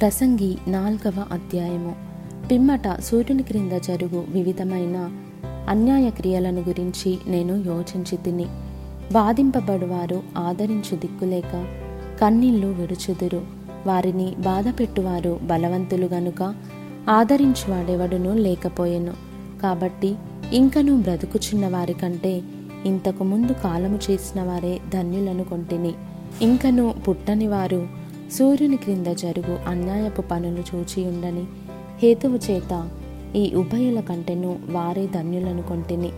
ప్రసంగి నాల్గవ అధ్యాయము. పిమ్మట సూర్యుని క్రింద జరుగు వివిధమైన అన్యాయ క్రియలను గురించి నేను యోచించి తిని బాధింపబడువారు ఆదరించు దిక్కులేక కన్నీళ్ళు విడుచుదురు. వారిని బాధపెట్టువారు బలవంతులు గనుక ఆదరించువాడెవడును లేకపోయెను. కాబట్టి ఇంకనూ బ్రతుకుచున్న వారి కంటే ఇంతకు ముందు కాలము చేసిన వారే ధన్యులను కొంటిని. ఇంకనూ పుట్టని వారు సూర్యుని క్రింద జరుగు అన్యాయపు పనులు చూచి ఉండని. హేతువు చేత ఈ ఉభయుల కంటెను వారే ధన్యులను కొంటిని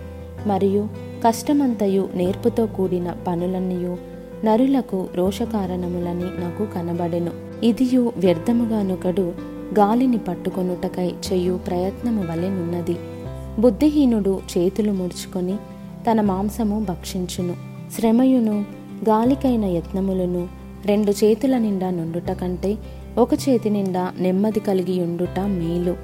మరియు కష్టమంతయు నేర్పుతో కూడిన పనులన్నయు నరులకు రోషకారణములని నాకు కనబడెను. ఇదియు వ్యర్థముగానొకడు గాలిని పట్టుకొనుటకై చెయ్యు ప్రయత్నము వలెనున్నది బుద్ధిహీనుడు చేతులు ముడుచుకొని తన మాంసము భక్షించును. శ్రమయును గాలికైన యత్నములను రెండు చేతుల నిండా నుండుట కంటే ఒక చేతి నిండా నెమ్మది కలిగి ఉండుట మేలు.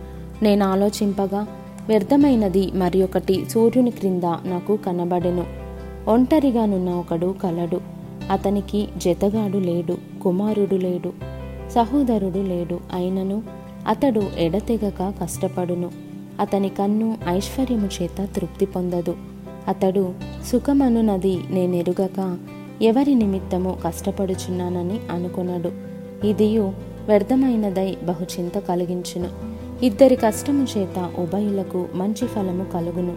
నేను ఆలోచింపగా వ్యర్థమైనది మరి ఒకటి సూర్యుని క్రింద నాకు కనబడెను. ఒంటరిగానున్న ఒకడు కలడు. అతనికి జతగాడు లేడు కుమారుడు లేడు సహోదరుడు లేడు. అయినను అతడు ఎడతెగక కష్టపడును. అతని కన్ను ఐశ్వర్యము చేత తృప్తి పొందదు. అతడు సుఖమనునది నేనెరుగక ఎవరి నిమిత్తము కష్టపడుచున్నానని అనుకొనడు. ఇదియు వ్యర్థమైనదై బహుచింత కలిగించును. ఇద్దరి కష్టము చేత ఉభయులకు మంచి ఫలము కలుగును.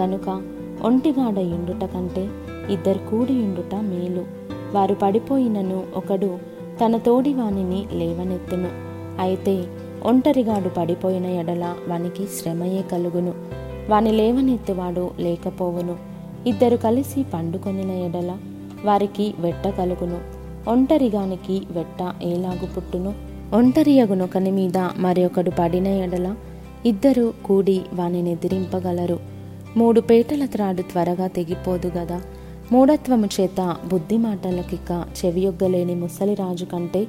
గనుక ఒంటిగాడ ఇండుట కంటే ఇద్దరు కూడి ఉండుట మేలు. వారు పడిపోయినను ఒకడు తన తోడివానిని లేవనెత్తును. అయితే ఒంటరిగాడు పడిపోయిన ఎడల వానికి శ్రమయే కలుగును. వాని లేవనెత్తువాడు లేకపోవును. ఇద్దరు కలిసి పండుకొనిన ఎడల వారికి వెట్ట కలుగును. ఒంటరిగానికి వెట్ట ఏలాగు పుట్టును? ఒంటరియగునొకని మీద మరి ఒకడు పడిన ఎడల. ఇద్దరు కూడి వాని ఎదిరింపగలరు. మూడు పేటల త్రాడు త్వరగా తెగిపోదు గదా. మూఢత్వము చేత బుద్ధి మాటలకిక చెవియొగ్గలేని ముసలిరాజు కంటే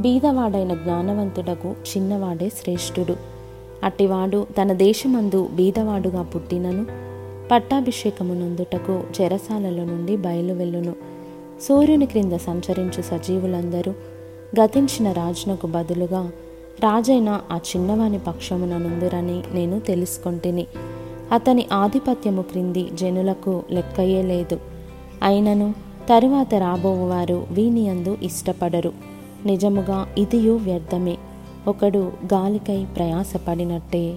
బీదవాడైన జ్ఞానవంతుడకు చిన్నవాడే శ్రేష్ఠుడు. అట్టివాడు తన దేశమందు బీదవాడుగా పుట్టినను. పట్టాభిషేకమునందుటకు చెరసాలలో నుండి బయలువెళ్ళును. సూర్యుని క్రింద సంచరించు సజీవులందరూ గతించిన రాజునకు బదులుగా రాజైన ఆ చిన్నవాని పక్షముననుందురని నేను తెలుసుకొంటిని. అతని ఆధిపత్యము క్రింది జనులకు లెక్కయే లేదు. అయినను తరువాత రాబోవారు వీనియందు ఇష్టపడరు. నిజముగా ఇదియు వ్యర్థమే. ఒకడు గాలికై ప్రయాసపడినట్టే